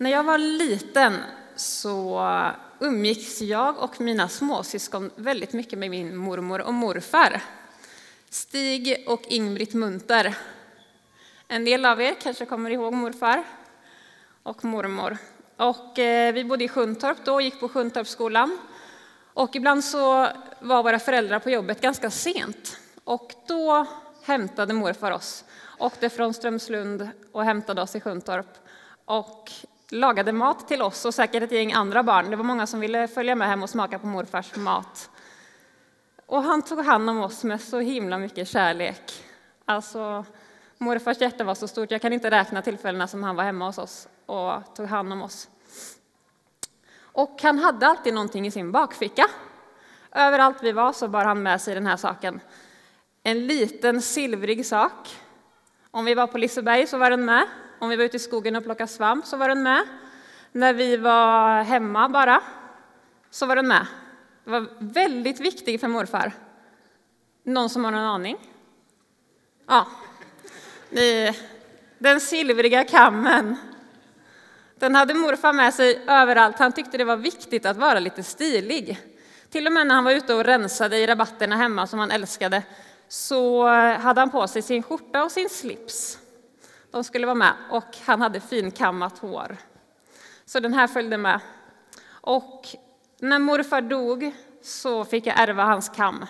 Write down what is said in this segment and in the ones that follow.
När jag var liten så umgicks jag och mina småsyskon väldigt mycket med min mormor och morfar. Stig och Ingrid Munter. En del av er kanske kommer ihåg morfar och mormor. Och eh, vi bodde i Sjuntorp då och gick på Sjuntorpsskolan. Och ibland så var våra föräldrar på jobbet ganska sent. Och då hämtade morfar oss. Åkte från Strömslund och hämtade oss i Sjuntorp. Och lagade mat till oss och säkert ett gäng andra barn. Det var många som ville följa med hem och smaka på morfars mat. Och han tog hand om oss med så himla mycket kärlek. Alltså, morfars hjärta var så stort, jag kan inte räkna tillfällena som han var hemma hos oss och tog hand om oss. Och han hade alltid någonting i sin bakficka. Överallt vi var så bar han med sig den här saken. En liten silvrig sak. Om vi var på Liseberg så var den med. Om vi var ute i skogen och plockade svamp så var den med. När vi var hemma bara så var den med. Det var väldigt viktig för morfar. Någon som har någon aning? Ja. Den silvriga kammen. Den hade morfar med sig överallt. Han tyckte det var viktigt att vara lite stilig. Till och med när han var ute och rensade i rabatterna hemma som han älskade så hade han på sig sin skjorta och sin slips. De skulle vara med och han hade finkammat hår. Så den här följde med. Och när morfar dog så fick jag ärva hans kam.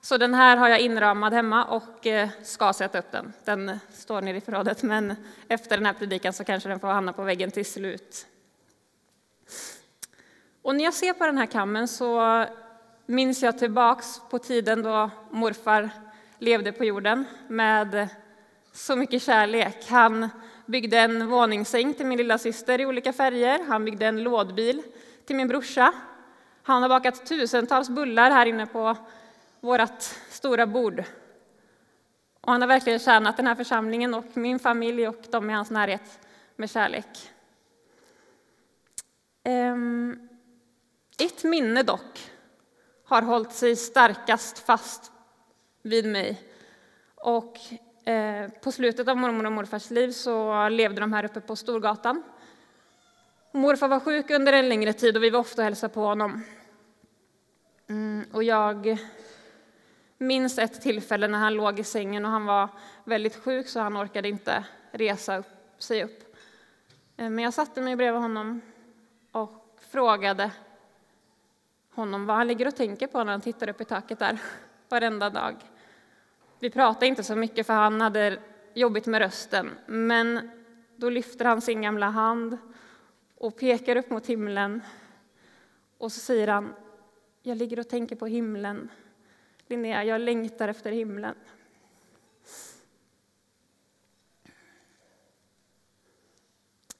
Så den här har jag inramad hemma och eh, ska sätta upp den. Den står nere i förrådet, men efter den här predikan så kanske den får hamna på väggen till slut. Och när jag ser på den här kammen så minns jag tillbaks på tiden då morfar levde på jorden med så mycket kärlek. Han byggde en våningssäng till min lilla syster i olika färger. Han byggde en lådbil till min brorsa. Han har bakat tusentals bullar här inne på vårt stora bord. Och han har verkligen tjänat den här församlingen och min familj och de i hans närhet med kärlek. Ehm, ett minne dock har hållit sig starkast fast vid mig. Och Eh, på slutet av mormor och morfars liv så levde de här uppe på Storgatan. Morfar var sjuk under en längre tid och vi var ofta och hälsade på honom. Mm, och jag minns ett tillfälle när han låg i sängen och han var väldigt sjuk så han orkade inte resa upp, sig upp. Eh, men jag satte mig bredvid honom och frågade honom vad han ligger och tänker på när han tittar upp i taket där varenda dag. Vi pratade inte så mycket för han hade jobbigt med rösten, men då lyfter han sin gamla hand och pekar upp mot himlen. Och så säger han, jag ligger och tänker på himlen. Linnea, jag längtar efter himlen.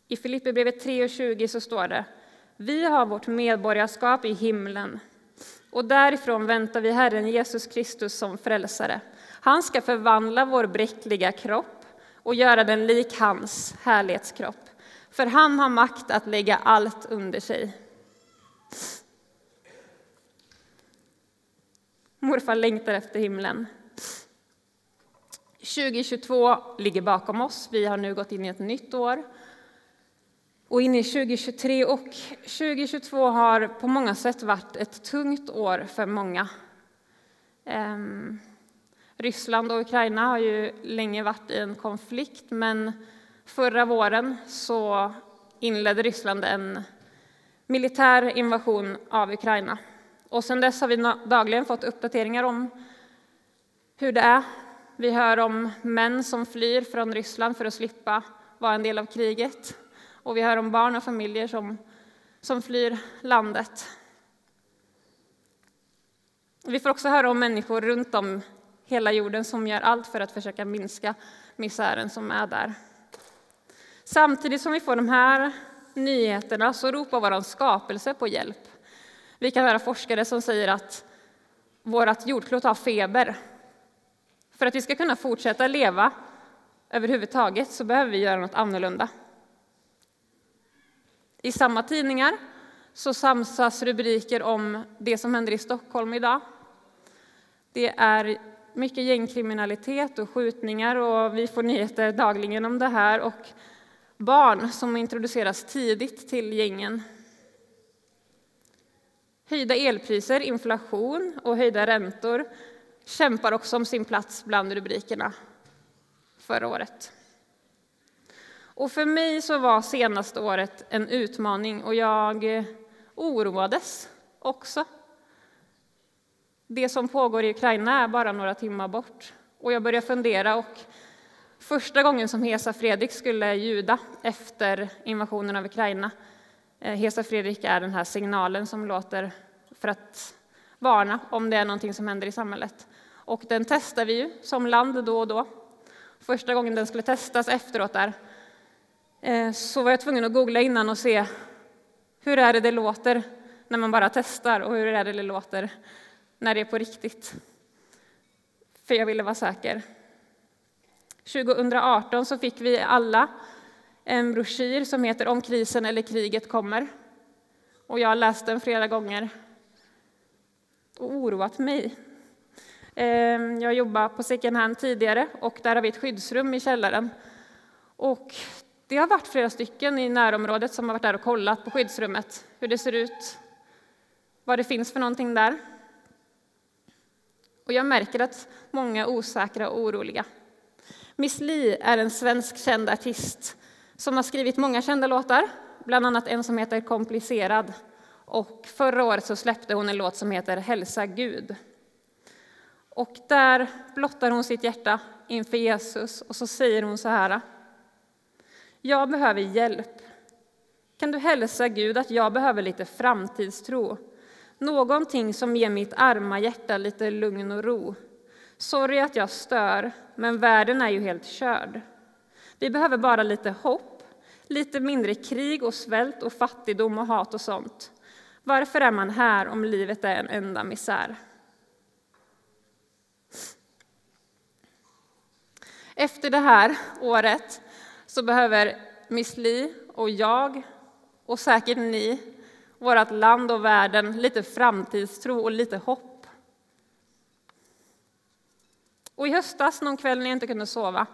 I Filipperbrevet 3.20 så står det, vi har vårt medborgarskap i himlen och därifrån väntar vi Herren Jesus Kristus som frälsare. Han ska förvandla vår bräckliga kropp och göra den lik hans härlighetskropp. För han har makt att lägga allt under sig. Morfar längtar efter himlen. 2022 ligger bakom oss. Vi har nu gått in i ett nytt år och in i 2023. Och 2022 har på många sätt varit ett tungt år för många. Um, Ryssland och Ukraina har ju länge varit i en konflikt, men förra våren så inledde Ryssland en militär invasion av Ukraina. Och sedan dess har vi dagligen fått uppdateringar om hur det är. Vi hör om män som flyr från Ryssland för att slippa vara en del av kriget. Och vi hör om barn och familjer som, som flyr landet. Vi får också höra om människor runt om hela jorden som gör allt för att försöka minska misären som är där. Samtidigt som vi får de här nyheterna så ropar vår skapelse på hjälp. Vi kan höra forskare som säger att vårt jordklot har feber. För att vi ska kunna fortsätta leva överhuvudtaget så behöver vi göra något annorlunda. I samma tidningar så samsas rubriker om det som händer i Stockholm idag. Det är mycket gängkriminalitet och skjutningar och vi får nyheter dagligen om det här. Och Barn som introduceras tidigt till gängen. Höjda elpriser, inflation och höjda räntor kämpar också om sin plats bland rubrikerna förra året. Och för mig så var senaste året en utmaning och jag oroades också. Det som pågår i Ukraina är bara några timmar bort och jag började fundera och första gången som Hesa Fredrik skulle ljuda efter invasionen av Ukraina eh, Hesa Fredrik är den här signalen som låter för att varna om det är någonting som händer i samhället. Och den testar vi ju som land då och då. Första gången den skulle testas efteråt där eh, så var jag tvungen att googla innan och se hur är det det låter när man bara testar och hur är det det låter när det är på riktigt. För jag ville vara säker. 2018 så fick vi alla en broschyr som heter Om krisen eller kriget kommer. Och jag har läst den flera gånger och oroat mig. Ehm, jag jobbade på second hand tidigare och där har vi ett skyddsrum i källaren. Och det har varit flera stycken i närområdet som har varit där och kollat på skyddsrummet, hur det ser ut, vad det finns för någonting där. Och jag märker att många är osäkra och oroliga. Miss Li är en svensk känd artist som har skrivit många kända låtar, bland annat en som heter Komplicerad. Och förra året så släppte hon en låt som heter Hälsa Gud. Och där blottar hon sitt hjärta inför Jesus och så säger hon så här. Jag behöver hjälp. Kan du hälsa Gud att jag behöver lite framtidstro? Någonting som ger mitt arma hjärta lite lugn och ro. Sorry att jag stör, men världen är ju helt körd. Vi behöver bara lite hopp, lite mindre krig och svält och fattigdom och hat och sånt. Varför är man här om livet är en enda misär? Efter det här året så behöver Miss Li och jag och säkert ni, vårt land och världen, lite framtidstro och lite hopp. Och i höstas, någon kväll när jag inte kunde sova,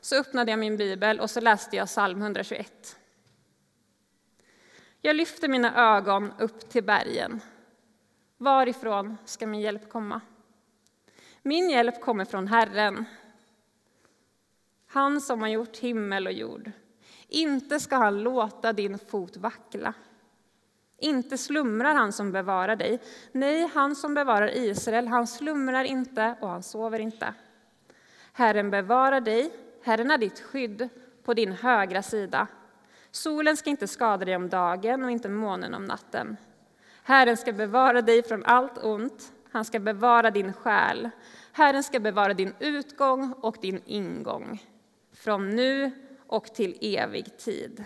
så öppnade jag min bibel och så läste jag psalm 121. Jag lyfter mina ögon upp till bergen. Varifrån ska min hjälp komma? Min hjälp kommer från Herren, han som har gjort himmel och jord. Inte ska han låta din fot vackla. Inte slumrar han som bevarar dig. Nej, han som bevarar Israel, han slumrar inte och han sover inte. Herren bevarar dig, Herren är ditt skydd på din högra sida. Solen ska inte skada dig om dagen och inte månen om natten. Herren ska bevara dig från allt ont, han ska bevara din själ. Herren ska bevara din utgång och din ingång från nu och till evig tid.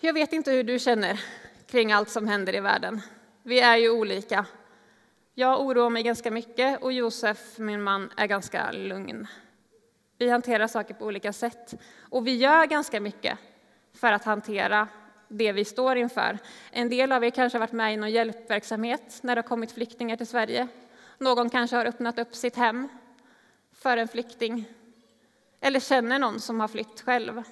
Jag vet inte hur du känner kring allt som händer i världen. Vi är ju olika. Jag oroar mig ganska mycket och Josef, min man, är ganska lugn. Vi hanterar saker på olika sätt och vi gör ganska mycket för att hantera det vi står inför. En del av er kanske har varit med i någon hjälpverksamhet när det har kommit flyktingar till Sverige. Någon kanske har öppnat upp sitt hem för en flykting eller känner någon som har flytt själv.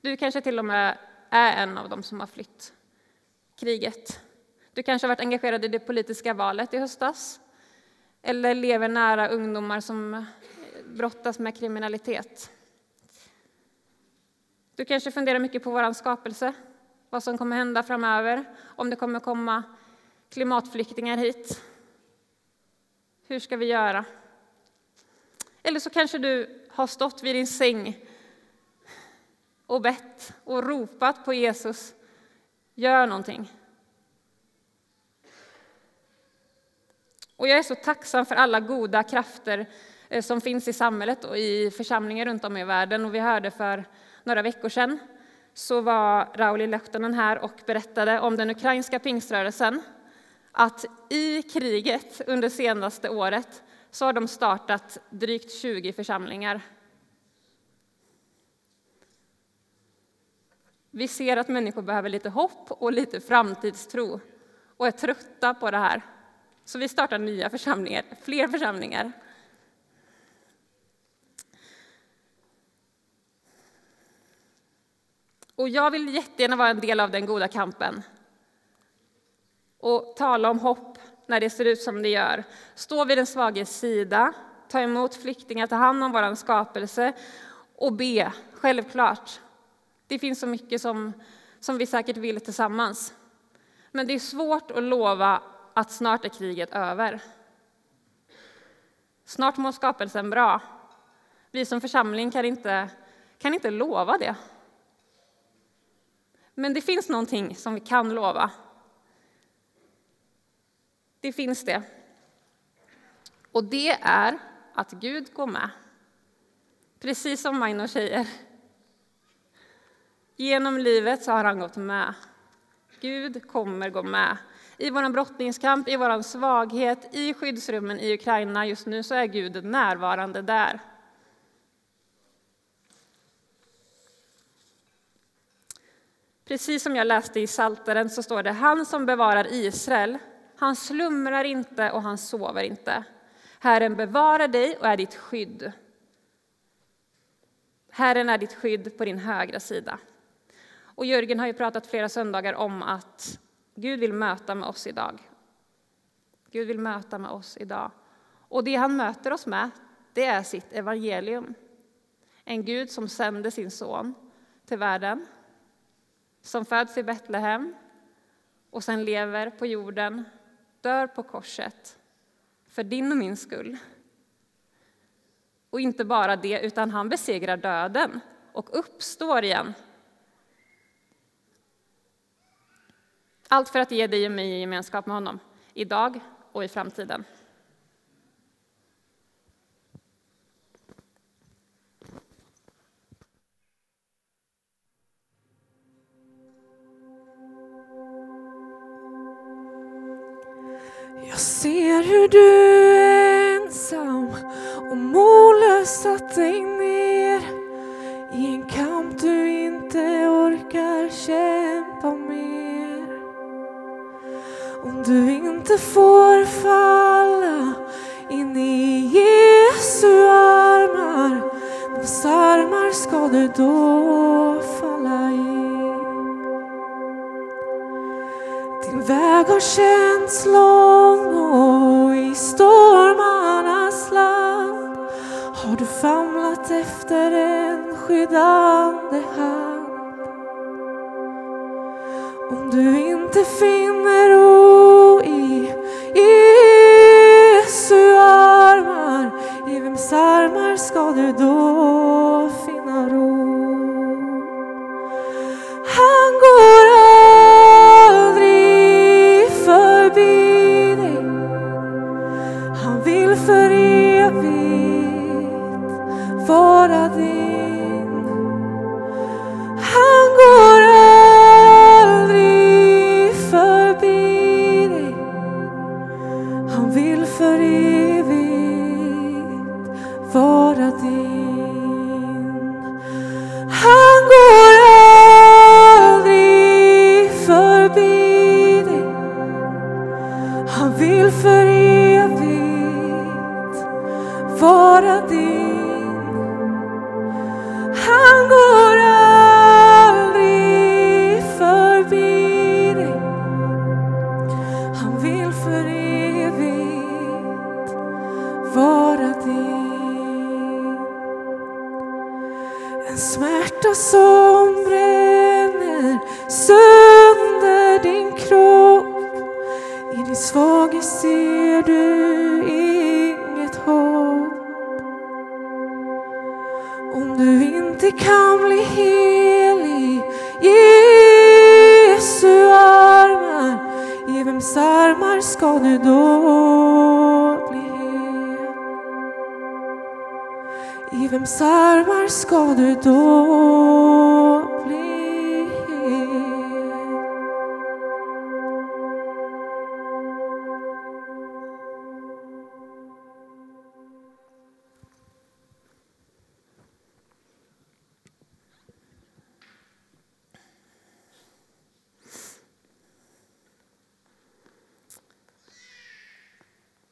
Du kanske till och med är en av dem som har flytt kriget. Du kanske har varit engagerad i det politiska valet i höstas eller lever nära ungdomar som eh, brottas med kriminalitet. Du kanske funderar mycket på vår skapelse, vad som kommer hända framöver, om det kommer komma klimatflyktingar hit. Hur ska vi göra? Eller så kanske du har stått vid din säng och bett och ropat på Jesus, gör någonting. Och jag är så tacksam för alla goda krafter eh, som finns i samhället och i församlingar runt om i världen. Och vi hörde för några veckor sedan så var Rauli Lehtonen här och berättade om den ukrainska pingströrelsen att i kriget under senaste året så har de startat drygt 20 församlingar. Vi ser att människor behöver lite hopp och lite framtidstro och är trötta på det här. Så vi startar nya församlingar, fler församlingar. Och jag vill jättegärna vara en del av den goda kampen och tala om hopp när det ser ut som det gör. Stå vid den svages sida, ta emot flyktingar, ta hand om vår skapelse och be, självklart. Det finns så mycket som, som vi säkert vill tillsammans. Men det är svårt att lova att snart är kriget över. Snart mår skapelsen bra. Vi som församling kan inte, kan inte lova det. Men det finns någonting som vi kan lova. Det finns det. Och det är att Gud går med. Precis som Maino säger. Genom livet så har han gått med. Gud kommer gå med. I vår brottningskamp, i vår svaghet, i skyddsrummen i Ukraina just nu så är Gud närvarande där. Precis som jag läste i Salteren så står det han som bevarar Israel, han slumrar inte och han sover inte. Herren bevarar dig och är ditt skydd. Herren är ditt skydd på din högra sida. Och Jörgen har ju pratat flera söndagar om att Gud vill möta med oss idag. Gud vill möta med oss idag. Och det han möter oss med, det är sitt evangelium. En Gud som sände sin son till världen, som föds i Betlehem och sen lever på jorden, dör på korset för din och min skull. Och inte bara det, utan han besegrar döden och uppstår igen Allt för att ge dig och mig gemenskap med honom, idag och i framtiden. Jag ser hur du är ensam och mållös satt dig ner i en kamp du inte orkar kämpa med. Om du inte får falla in i Jesu armar, vems armar ska du då falla i? Din väg har känts lång och i stormarnas land har du famlat efter en skyddande hand. Om du inte finner ro vems armar ska du då armar ska du då bli hel?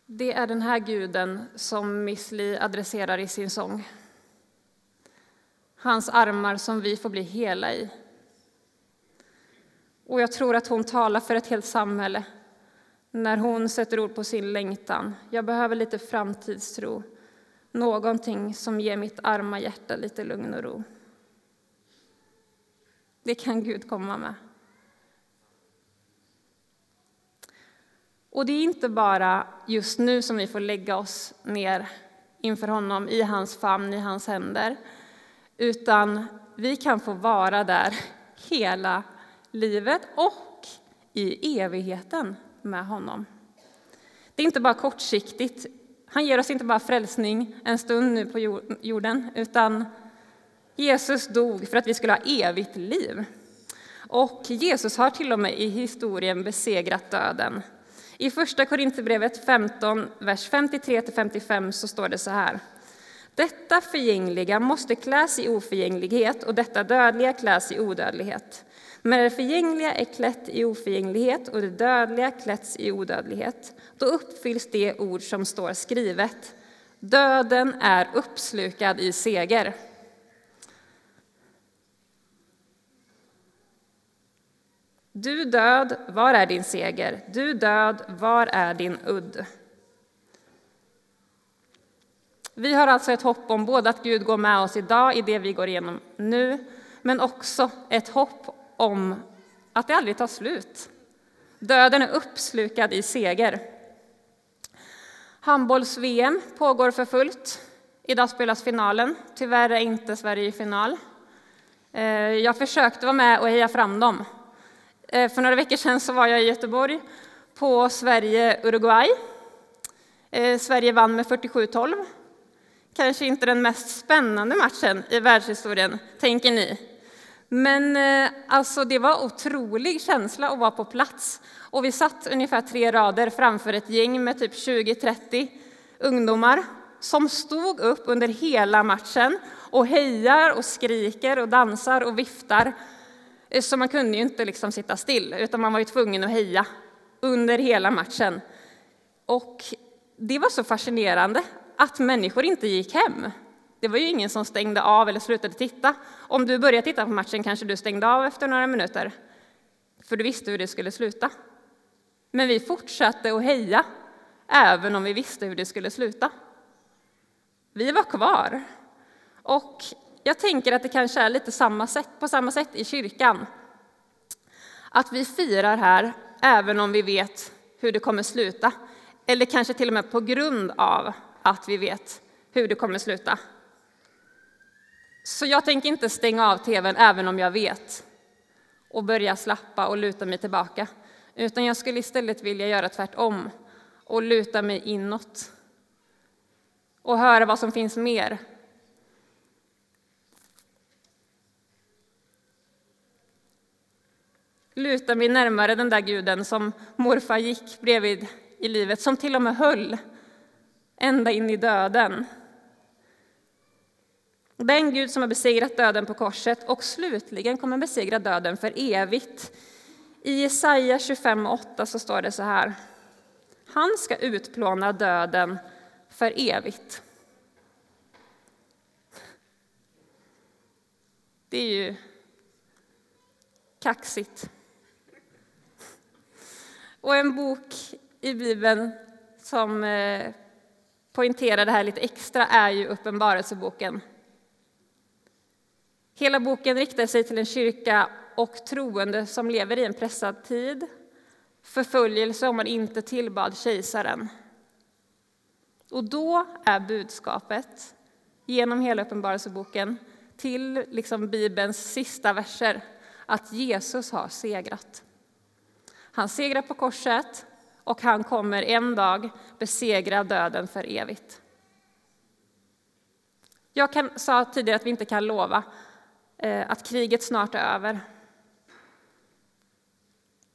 Det är den här guden som Miss Li adresserar i sin sång. Hans armar som vi får bli hela i. Och jag tror att hon talar för ett helt samhälle när hon sätter ord på sin längtan. Jag behöver lite framtidstro, någonting som ger mitt arma hjärta lite lugn och ro. Det kan Gud komma med. Och det är inte bara just nu som vi får lägga oss ner inför honom i hans famn, i hans händer, utan vi kan få vara där hela livet och i evigheten med honom. Det är inte bara kortsiktigt. Han ger oss inte bara frälsning en stund nu på jorden, utan Jesus dog för att vi skulle ha evigt liv. Och Jesus har till och med i historien besegrat döden. I Första Korinthierbrevet 15, vers 53-55 så står det så här. Detta förgängliga måste kläs i oförgänglighet och detta dödliga kläs i odödlighet. Men det förgängliga är klätt i oförgänglighet och det dödliga klätts i odödlighet. Då uppfylls det ord som står skrivet. Döden är uppslukad i seger. Du död, var är din seger? Du död, var är din udd? Vi har alltså ett hopp om både att Gud går med oss idag i det vi går igenom nu, men också ett hopp om att det aldrig tar slut. Döden är uppslukad i seger. Handbolls-VM pågår för fullt. Idag spelas finalen. Tyvärr är inte Sverige i final. Eh, jag försökte vara med och heja fram dem. Eh, för några veckor sedan så var jag i Göteborg på Sverige-Uruguay. Eh, Sverige vann med 47-12. Kanske inte den mest spännande matchen i världshistorien, tänker ni. Men eh, alltså, det var otrolig känsla att vara på plats. Och vi satt ungefär tre rader framför ett gäng med typ 20-30 ungdomar som stod upp under hela matchen och hejar och skriker och dansar och viftar. Eh, så man kunde ju inte liksom sitta still, utan man var ju tvungen att heja under hela matchen. Och det var så fascinerande att människor inte gick hem. Det var ju ingen som stängde av eller slutade titta. Om du började titta på matchen kanske du stängde av efter några minuter, för du visste hur det skulle sluta. Men vi fortsatte att heja, även om vi visste hur det skulle sluta. Vi var kvar. Och jag tänker att det kanske är lite samma sätt, på samma sätt i kyrkan. Att vi firar här, även om vi vet hur det kommer sluta. Eller kanske till och med på grund av att vi vet hur det kommer sluta. Så jag tänker inte stänga av tvn även om jag vet och börja slappa och luta mig tillbaka. Utan jag skulle istället vilja göra tvärtom och luta mig inåt och höra vad som finns mer. Luta mig närmare den där guden som morfar gick bredvid i livet, som till och med höll ända in i döden. Den Gud som har besegrat döden på korset och slutligen kommer besegra döden för evigt. I Jesaja 25.8 så står det så här. Han ska utplåna döden för evigt. Det är ju kaxigt. Och en bok i Bibeln som eh, poängtera poängterar det här lite extra är ju Uppenbarelseboken. Hela boken riktar sig till en kyrka och troende som lever i en pressad tid, förföljelse om man inte tillbad kejsaren. Och då är budskapet genom hela Uppenbarelseboken till liksom Bibelns sista verser att Jesus har segrat. Han segrar på korset och han kommer en dag besegra döden för evigt. Jag kan, sa tidigare att vi inte kan lova Eh, att kriget snart är över.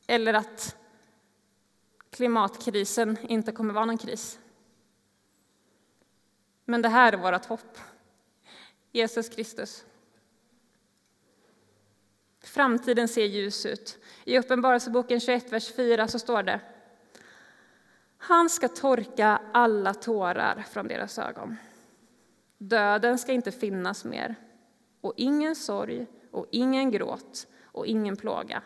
Eller att klimatkrisen inte kommer vara någon kris. Men det här är vårt hopp. Jesus Kristus. Framtiden ser ljus ut. I Uppenbarelseboken 21, vers 4 så står det han ska torka alla tårar från deras ögon. Döden ska inte finnas mer och ingen sorg och ingen gråt och ingen plåga.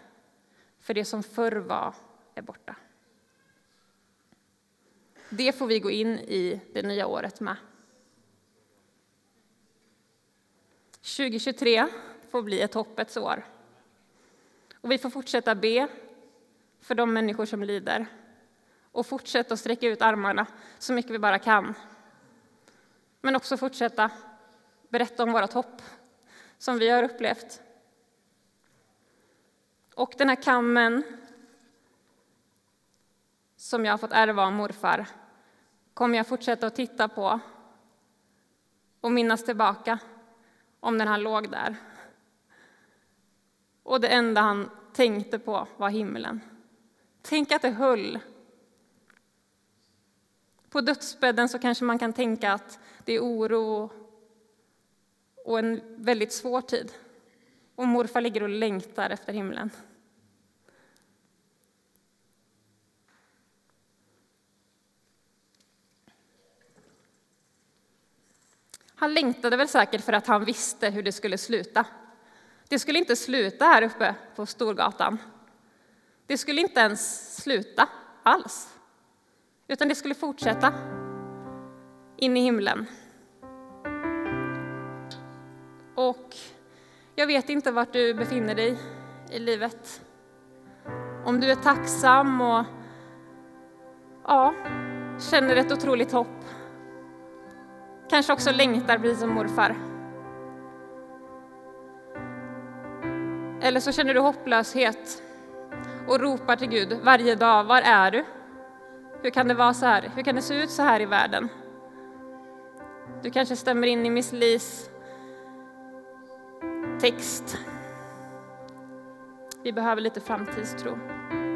för det som förr var är borta. Det får vi gå in i det nya året med. 2023 får bli ett hoppets år. Och vi får fortsätta be för de människor som lider och fortsätta att sträcka ut armarna så mycket vi bara kan. Men också fortsätta berätta om vårt hopp som vi har upplevt. Och den här kammen som jag har fått ärva av morfar kommer jag fortsätta att titta på och minnas tillbaka om den han låg där. Och det enda han tänkte på var himlen. Tänk att det höll. På dödsbädden så kanske man kan tänka att det är oro och en väldigt svår tid. Och morfar ligger och längtar efter himlen. Han längtade väl säkert för att han visste hur det skulle sluta. Det skulle inte sluta här uppe på Storgatan. Det skulle inte ens sluta alls, utan det skulle fortsätta in i himlen. Och jag vet inte vart du befinner dig i livet. Om du är tacksam och ja, känner ett otroligt hopp. Kanske också längtar precis som morfar. Eller så känner du hopplöshet och ropar till Gud varje dag, var är du? Hur kan det vara så här? Hur kan det se ut så här i världen? Du kanske stämmer in i Miss Lis text. Vi behöver lite framtidstro.